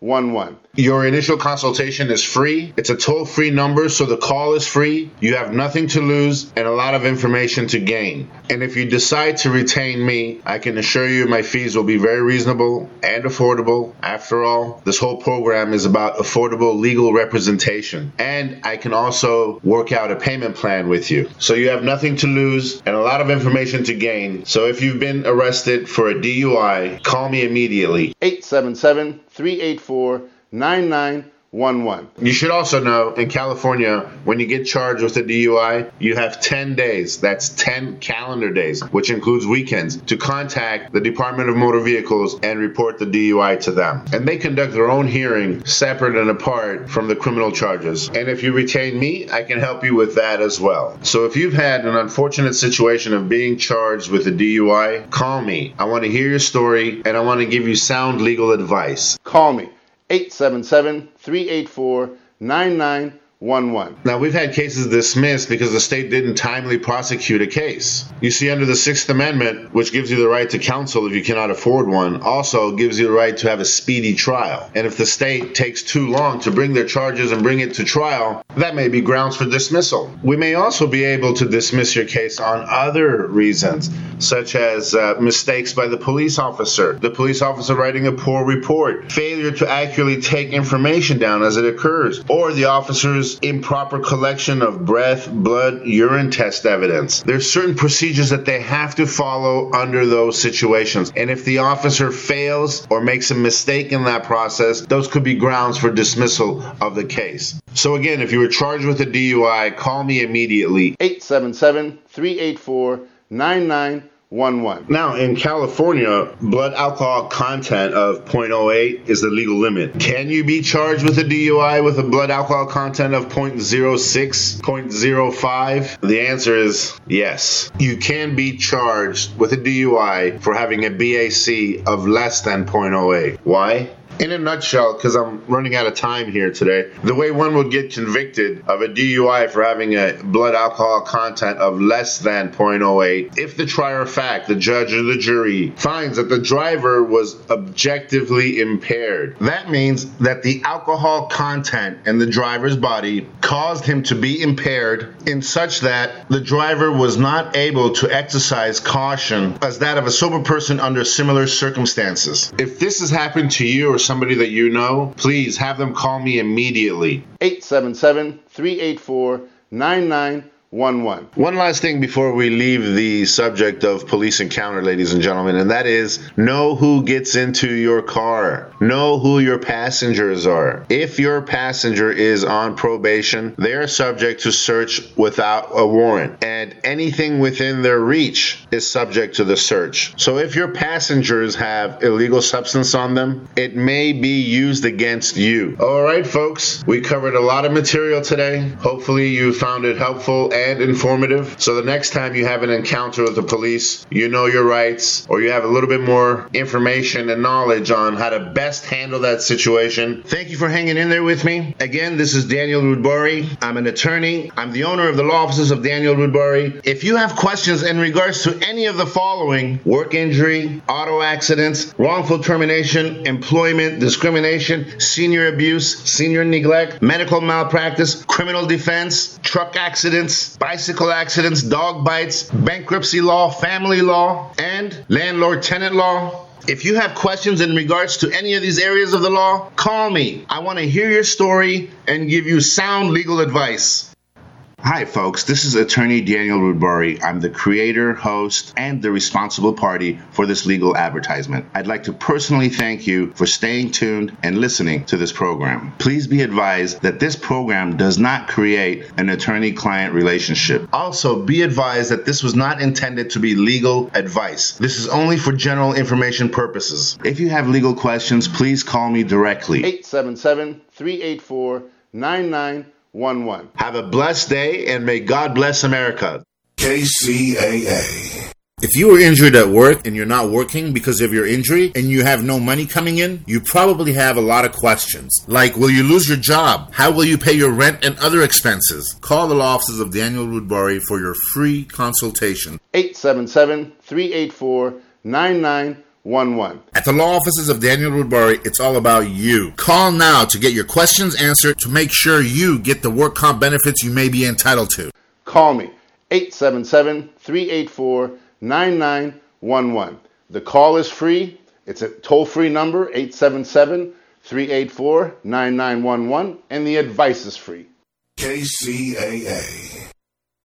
9911. Your initial consultation is free. It's a toll free number, so the call is free. You have nothing to lose and a lot of information to gain. And if you decide to retain me, I can assure you my fees will be very reasonable and affordable. After all, this whole program is about affordable legal representation. And I can also work out a payment plan with you. So you have nothing to lose and a lot of information to gain. So if you've been arrested for a DUI, call me immediately. 877 384 9911. You should also know in California, when you get charged with a DUI, you have 10 days, that's 10 calendar days, which includes weekends, to contact the Department of Motor Vehicles and report the DUI to them. And they conduct their own hearing separate and apart from the criminal charges. And if you retain me, I can help you with that as well. So if you've had an unfortunate situation of being charged with a DUI, call me. I want to hear your story and I want to give you sound legal advice. Call me 877 384 9911. Now, we've had cases dismissed because the state didn't timely prosecute a case. You see, under the Sixth Amendment, which gives you the right to counsel if you cannot afford one, also gives you the right to have a speedy trial. And if the state takes too long to bring their charges and bring it to trial, that may be grounds for dismissal. We may also be able to dismiss your case on other reasons, such as uh, mistakes by the police officer, the police officer writing a poor report, failure to accurately take information down as it occurs, or the officer's improper collection of breath, blood, urine test evidence. There's certain procedures that they have to follow under those situations. And if the officer fails or makes a mistake in that process, those could be grounds for dismissal of the case. So again, if you were charged with a DUI, call me immediately. 877 384 9911. Now, in California, blood alcohol content of 0.08 is the legal limit. Can you be charged with a DUI with a blood alcohol content of 0.06, 0.05? The answer is yes. You can be charged with a DUI for having a BAC of less than 0.08. Why? In a nutshell, because I'm running out of time here today, the way one would get convicted of a DUI for having a blood alcohol content of less than 0.08, if the trier of fact, the judge or the jury, finds that the driver was objectively impaired, that means that the alcohol content in the driver's body caused him to be impaired in such that the driver was not able to exercise caution as that of a sober person under similar circumstances. If this has happened to you or somebody that you know, please have them call me immediately. 877 384 9911. 9911. One last thing before we leave the subject of police encounter, ladies and gentlemen, and that is know who gets into your car. Know who your passengers are. If your passenger is on probation, they are subject to search without a warrant, and anything within their reach is subject to the search. So if your passengers have illegal substance on them, it may be used against you. All right, folks, we covered a lot of material today. Hopefully, you found it helpful and informative. So the next time you have an encounter with the police, you know your rights, or you have a little bit more information and knowledge on how to best handle that situation. Thank you for hanging in there with me. Again, this is Danyal Roodbari. I'm an attorney. I'm the owner of the law offices of Danyal Roodbari. If you have questions in regards to any of the following work injury, auto accidents, wrongful termination, employment, discrimination, senior abuse, senior neglect, medical malpractice, criminal defense, truck accidents, bicycle accidents, dog bites, bankruptcy law, family law, and landlord tenant law. If you have questions in regards to any of these areas of the law, call me. I want to hear your story and give you sound legal advice. Hi, folks. This is attorney Danyal Roodbari. I'm the creator, host, and the responsible party for this legal advertisement. I'd like to personally thank you for staying tuned and listening to this program. Please be advised that this program does not create an attorney client relationship. Also, be advised that this was not intended to be legal advice. This is only for general information purposes. If you have legal questions, please call me directly. 877 384 9911. Have a blessed day and may God bless America. KCAA. If you were injured at work and you're not working because of your injury and you have no money coming in, you probably have a lot of questions. Like, will you lose your job? How will you pay your rent and other expenses? Call the law offices of Danyal Roodbari for your free consultation. 877 384 9911. At the law offices of Danyal Roodbari, it's all about you. Call now to get your questions answered to make sure you get the work comp benefits you may be entitled to. Call me 877 384 9911. The call is free. It's a toll free number 877 384 9911, and the advice is free. KCAA.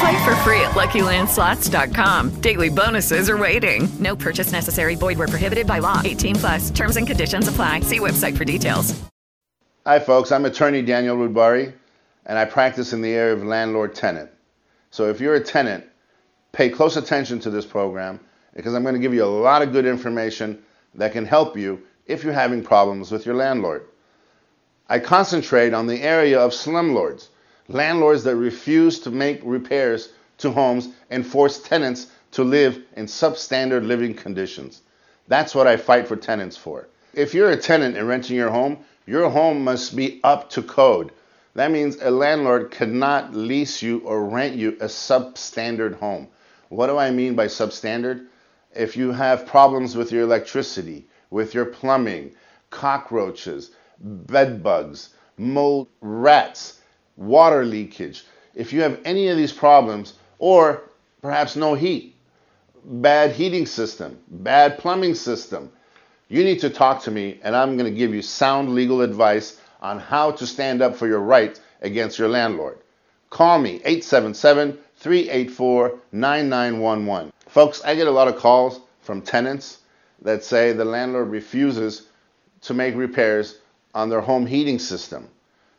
Play for free at LuckyLandSlots.com. Daily bonuses are waiting. No purchase necessary. Void where prohibited by law. 18 plus. Terms and conditions apply. See website for details. Hi, folks. I'm attorney Danyal Roodbari, and I practice in the area of landlord tenant. So if you're a tenant, pay close attention to this program because I'm going to give you a lot of good information that can help you if you're having problems with your landlord. I concentrate on the area of slumlords, landlords that refuse to make repairs to homes and force tenants to live in substandard living conditions. That's what I fight for tenants for. If you're a tenant and renting your home, your home must be up to code. That means a landlord cannot lease you or rent you a substandard home. What do I mean by substandard? If you have problems with your electricity, with your plumbing, cockroaches, bed bugs, mold, rats, water leakage, if you have any of these problems, or perhaps no heat, bad heating system, bad plumbing system, you need to talk to me and I'm going to give you sound legal advice on how to stand up for your rights against your landlord. Call me 877 384 9911. Folks, I get a lot of calls from tenants that say the landlord refuses to make repairs on their home heating system.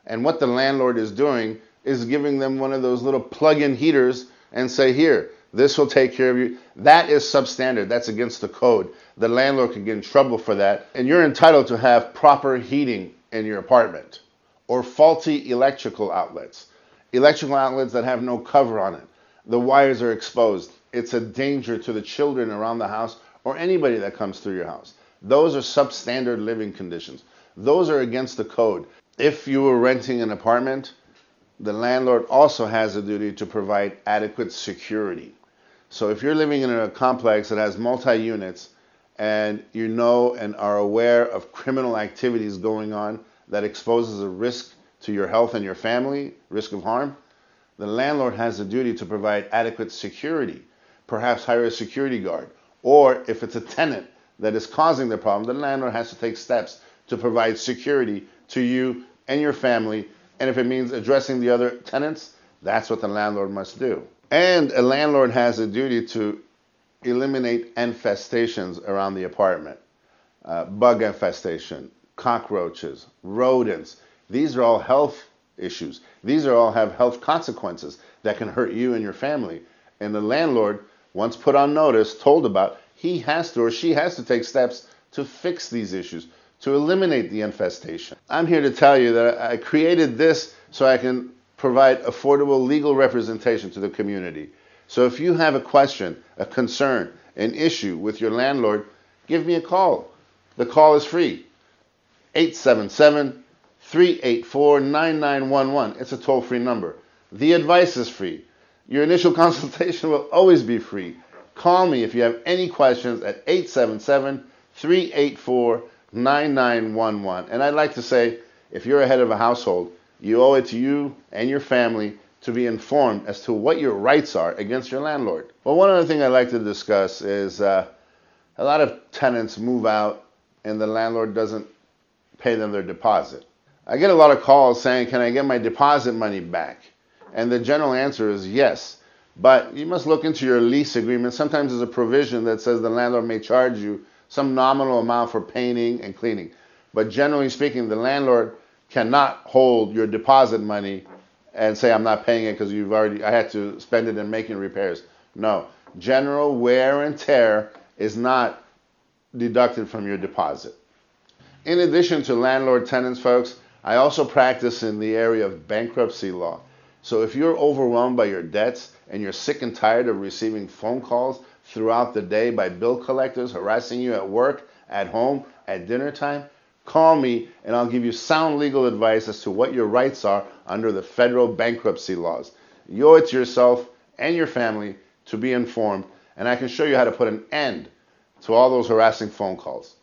And what the landlord is doing is giving them one of those little plug in heaters and say, Here, this will take care of you. That is substandard. That's against the code. The landlord can get in trouble for that. And you're entitled to have proper heating in your apartment or faulty electrical outlets. Electrical outlets that have no cover on it. The wires are exposed. It's a danger to the children around the house or anybody that comes through your house. Those are substandard living conditions. Those are against the code. If you were renting an apartment, the landlord also has a duty to provide adequate security. So if you're living in a complex that has multi units and you know and are aware of criminal activities going on that exposes a risk to your health and your family, risk of harm, the landlord has a duty to provide adequate security, perhaps hire a security guard. Or if it's a tenant that is causing the problem, the landlord has to take steps to provide security to you and your family. And if it means addressing the other tenants, that's what the landlord must do. And a landlord has a duty to eliminate infestations around the apartment uh, bug infestation, cockroaches, rodents. These are all health issues. These are all have health consequences that can hurt you and your family. And the landlord, once put on notice, told about, he has to or she has to take steps to fix these issues, to eliminate the infestation. I'm here to tell you that I created this so I can provide affordable legal representation to the community. So if you have a question, a concern, an issue with your landlord, give me a call. The call is free. 877 384 9911. It's a toll free number. The advice is free. Your initial consultation will always be free. Call me if you have any questions at 877 384 9911. And I'd like to say if you're a head of a household, you owe it to you and your family to be informed as to what your rights are against your landlord. Well, one other thing I'd like to discuss is uh, a lot of tenants move out and the landlord doesn't pay them their deposit. I get a lot of calls saying, Can I get my deposit money back? And the general answer is yes. But you must look into your lease agreement. Sometimes there's a provision that says the landlord may charge you some nominal amount for painting and cleaning. But generally speaking, the landlord cannot hold your deposit money and say I'm not paying it because you've already I had to spend it in making repairs. No, general wear and tear is not deducted from your deposit. In addition to landlord tenants, folks, I also practice in the area of bankruptcy law. So if you're overwhelmed by your debts and you're sick and tired of receiving phone calls throughout the day by bill collectors harassing you at work, at home, at dinner time, call me and I'll give you sound legal advice as to what your rights are under the federal bankruptcy laws. You owe it to yourself and your family to be informed, and I can show you how to put an end to all those harassing phone calls.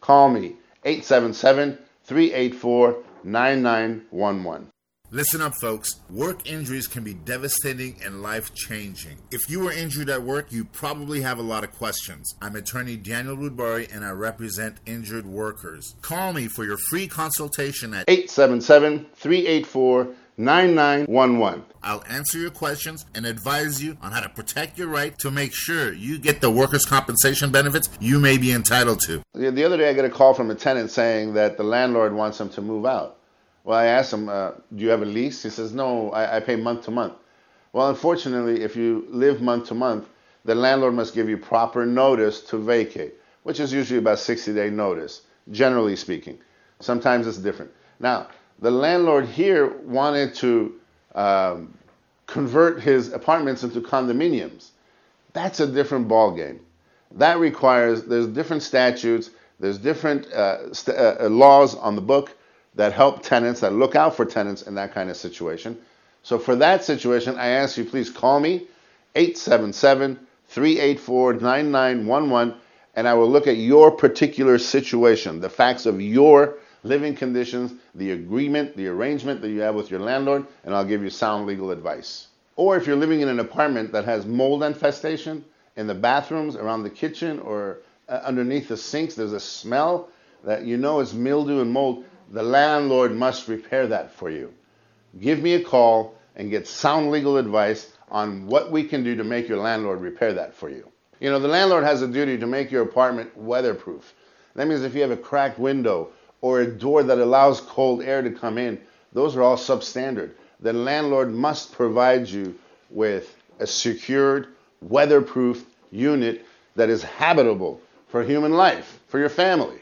Call me 877 384 9911. Listen up, folks. Work injuries can be devastating and life changing. If you were injured at work, you probably have a lot of questions. I'm attorney Danyal Roodbari and I represent injured workers. Call me for your free consultation at 877 384 9911. I'll answer your questions and advise you on how to protect your right to make sure you get the workers' compensation benefits you may be entitled to. The other day, I got a call from a tenant saying that the landlord wants him to move out. Well, I asked him, uh, Do you have a lease? He says, No, I, I pay month to month. Well, unfortunately, if you live month to month, the landlord must give you proper notice to vacate, which is usually about 60 day notice, generally speaking. Sometimes it's different. Now, the landlord here wanted to um, convert his apartments into condominiums. That's a different ballgame. That requires, there's different statutes, there's different uh, st- uh, laws on the book that help tenants, that look out for tenants in that kind of situation. So for that situation, I ask you please call me 877 384 9911 and I will look at your particular situation, the facts of your living conditions, the agreement, the arrangement that you have with your landlord, and I'll give you sound legal advice. Or if you're living in an apartment that has mold infestation in the bathrooms, around the kitchen, or uh, underneath the sinks, there's a smell that you know is mildew and mold, the landlord must repair that for you. Give me a call and get sound legal advice on what we can do to make your landlord repair that for you. You know, the landlord has a duty to make your apartment weatherproof. That means if you have a cracked window or a door that allows cold air to come in, those are all substandard. The landlord must provide you with a secured, weatherproof unit that is habitable for human life, for your family.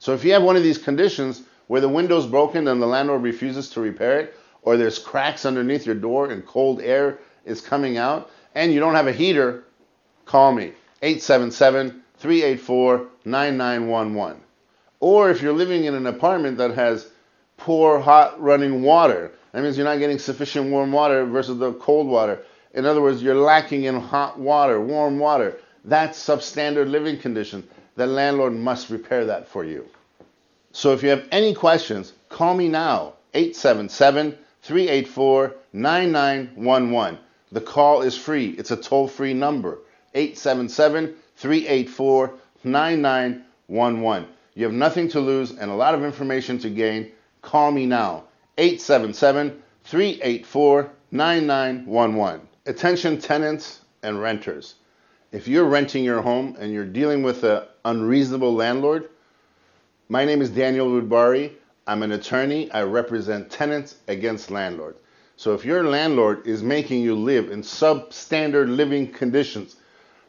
So if you have one of these conditions where the window's broken and the landlord refuses to repair it, or there's cracks underneath your door and cold air is coming out, and you don't have a heater, call me 877 384 9911. Or if you're living in an apartment that has poor hot running water, that means you're not getting sufficient warm water versus the cold water. In other words, you're lacking in hot water, warm water. That's substandard living condition. The landlord must repair that for you. So if you have any questions, call me now, 877 384 9911. The call is free, it's a toll free number, 877 384 9911. You have nothing to lose and a lot of information to gain. Call me now, 877 384 9911. Attention tenants and renters. If you're renting your home and you're dealing with an unreasonable landlord, my name is Danyal Roodbari. I'm an attorney. I represent tenants against landlords. So if your landlord is making you live in substandard living conditions,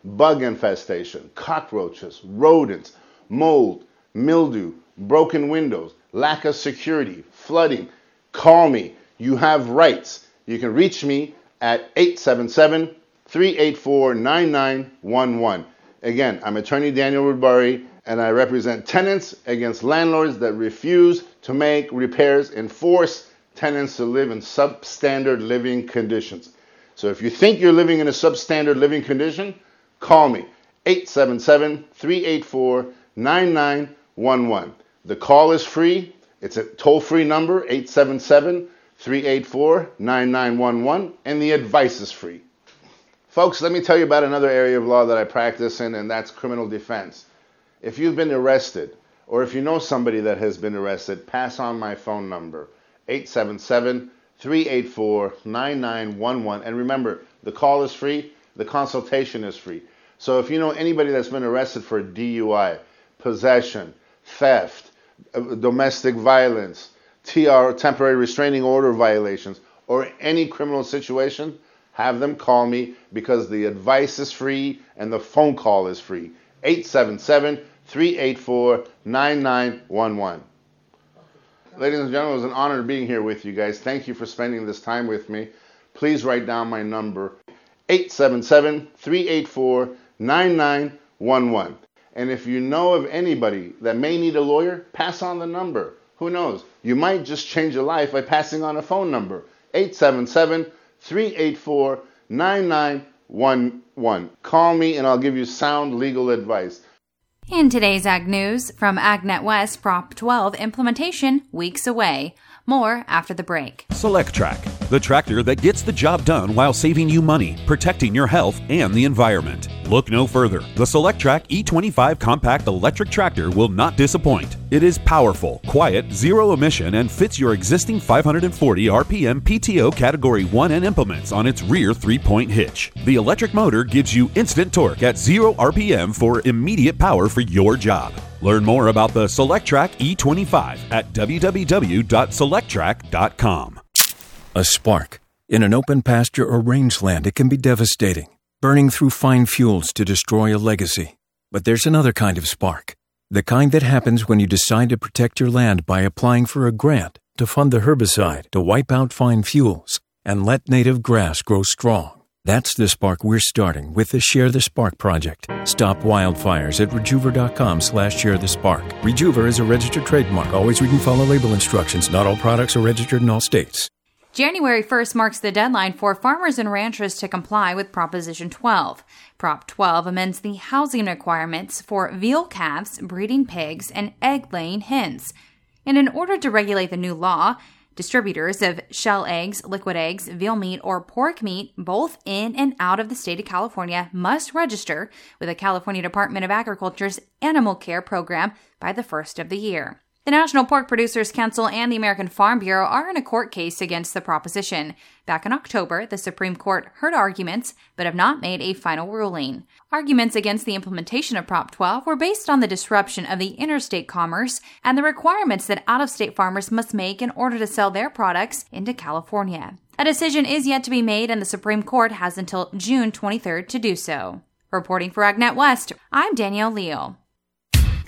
bug infestation, cockroaches, rodents, mold, mildew, broken windows, lack of security, flooding, call me. You have rights. You can reach me at 877 384 9911. Again, I'm attorney Danyal Roodbari and I represent tenants against landlords that refuse to make repairs and force tenants to live in substandard living conditions. So if you think you're living in a substandard living condition, call me 877 384 9911. The call is free. It's a toll free number 877 384 9911, and the advice is free. Folks, let me tell you about another area of law that I practice in, and that's criminal defense. If you've been arrested, or if you know somebody that has been arrested, pass on my phone number 877 384 9911. And remember, the call is free, the consultation is free. So if you know anybody that's been arrested for DUI, possession, theft, uh, domestic violence, TR, temporary restraining order violations, or any criminal situation, have them call me because the advice is free and the phone call is free. 877 384 9911. Ladies and gentlemen, it was an honor being here with you guys. Thank you for spending this time with me. Please write down my number 877 384 9911. And if you know of anybody that may need a lawyer, pass on the number. Who knows? You might just change a life by passing on a phone number 877 384 9911. Call me and I'll give you sound legal advice. In today's Ag News, from AgNet West Prop 12 implementation weeks away. More after the break. Solectrac, the tractor that gets the job done while saving you money, protecting your health and the environment. Look no further. The Solectrac E25 compact electric tractor will not disappoint. It is powerful, quiet, zero emission, and fits your existing 540 RPM PTO Category 1 and implements on its rear three point hitch. The electric motor gives you instant torque at 0 RPM for immediate power for your job. Learn more about the Solectrac E25 at www.solectrac.com. A spark. In an open pasture or rangeland, it can be devastating, burning through fine fuels to destroy a legacy. But there's another kind of spark. The kind that happens when you decide to protect your land by applying for a grant to fund the herbicide to wipe out fine fuels and let native grass grow strong. That's the spark we're starting with the Share the Spark project. Stop wildfires at rejuvra.com slash share the spark. Rejuvra is a registered trademark. Always read and follow label instructions. Not all products are registered in all states. January 1st marks the deadline for farmers and ranchers to comply with Proposition 12. Prop 12 amends the housing requirements for veal calves, breeding pigs, and egg laying hens. And in order to regulate the new law, Distributors of shell eggs, liquid eggs, veal meat, or pork meat, both in and out of the state of California, must register with the California Department of Agriculture's Animal Care Program by the first of the year. The National Pork Producers Council and the American Farm Bureau are in a court case against the proposition. Back in October, the Supreme Court heard arguments but have not made a final ruling. Arguments against the implementation of Prop 12 were based on the disruption of the interstate commerce and the requirements that out of state farmers must make in order to sell their products into California. A decision is yet to be made, and the Supreme Court has until June 23rd to do so. Reporting for AgNet West, I'm Danielle Leal.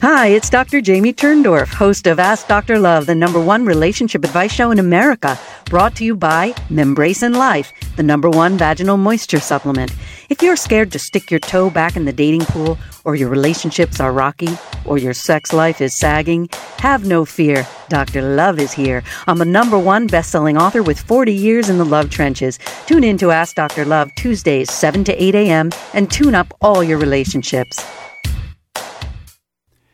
Hi, it's Dr. Jamie Turndorf, host of Ask Dr. Love, the number one relationship advice show in America, brought to you by Membrace Life, the number one vaginal moisture supplement. If you're scared to stick your toe back in the dating pool, or your relationships are rocky, or your sex life is sagging, have no fear. Dr. Love is here. I'm a number one best-selling author with 40 years in the love trenches. Tune in to Ask Dr. Love Tuesdays, 7 to 8 a.m., and tune up all your relationships.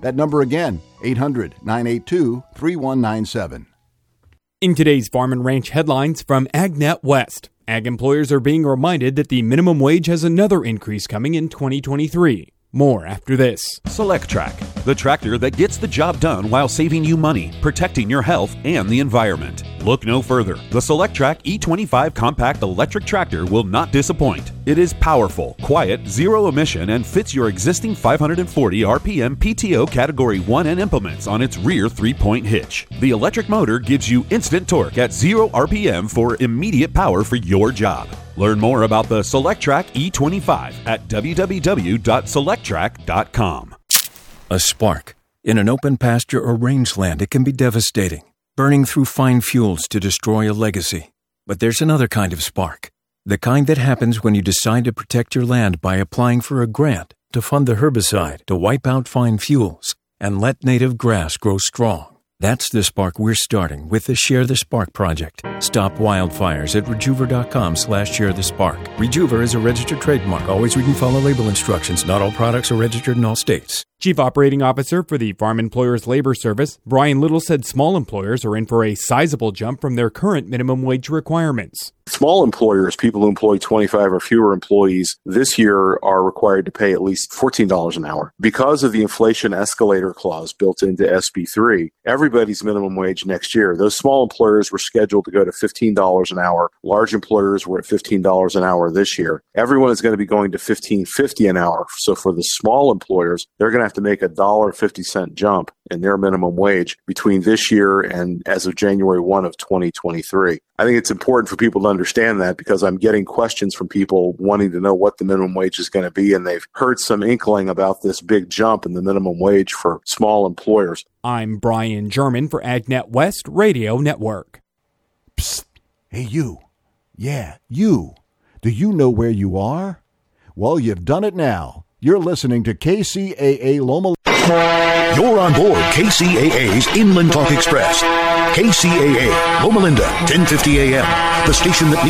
That number again, 800 982 3197. In today's Farm and Ranch headlines from AgNet West, ag employers are being reminded that the minimum wage has another increase coming in 2023. More after this. Solectrac, the tractor that gets the job done while saving you money, protecting your health and the environment. Look no further. The Solectrac E25 compact electric tractor will not disappoint. It is powerful, quiet, zero emission, and fits your existing 540 RPM PTO Category 1 and implements on its rear three point hitch. The electric motor gives you instant torque at 0 RPM for immediate power for your job. Learn more about the Solectrac E25 at www.solectrac.com. A spark. In an open pasture or rangeland, it can be devastating, burning through fine fuels to destroy a legacy. But there's another kind of spark. The kind that happens when you decide to protect your land by applying for a grant to fund the herbicide to wipe out fine fuels and let native grass grow strong. That's the spark we're starting with the Share the Spark project. Stop wildfires at rejuvra.com slash share the spark. Rejuvra is a registered trademark. Always read and follow label instructions. Not all products are registered in all states. Chief Operating Officer for the Farm Employers Labor Service, Brian Little said small employers are in for a sizable jump from their current minimum wage requirements. Small employers, people who employ 25 or fewer employees, this year are required to pay at least $14 an hour. Because of the inflation escalator clause built into SB3, everybody's minimum wage next year, those small employers were scheduled to go to $15 an hour. Large employers were at $15 an hour this year. Everyone is going to be going to $15.50 an hour. So for the small employers, they're going to have to make a dollar 50 cent jump in their minimum wage between this year and as of January 1 of 2023. I think it's important for people to understand that because I'm getting questions from people wanting to know what the minimum wage is going to be, and they've heard some inkling about this big jump in the minimum wage for small employers. I'm Brian German for AgNet West Radio Network. Psst. Hey, you. Yeah, you. Do you know where you are? Well, you've done it now. You're listening to KCAA Loma. You're on board KCAA's Inland Talk Express. KCAA, Loma Linda, 1050 AM, the station that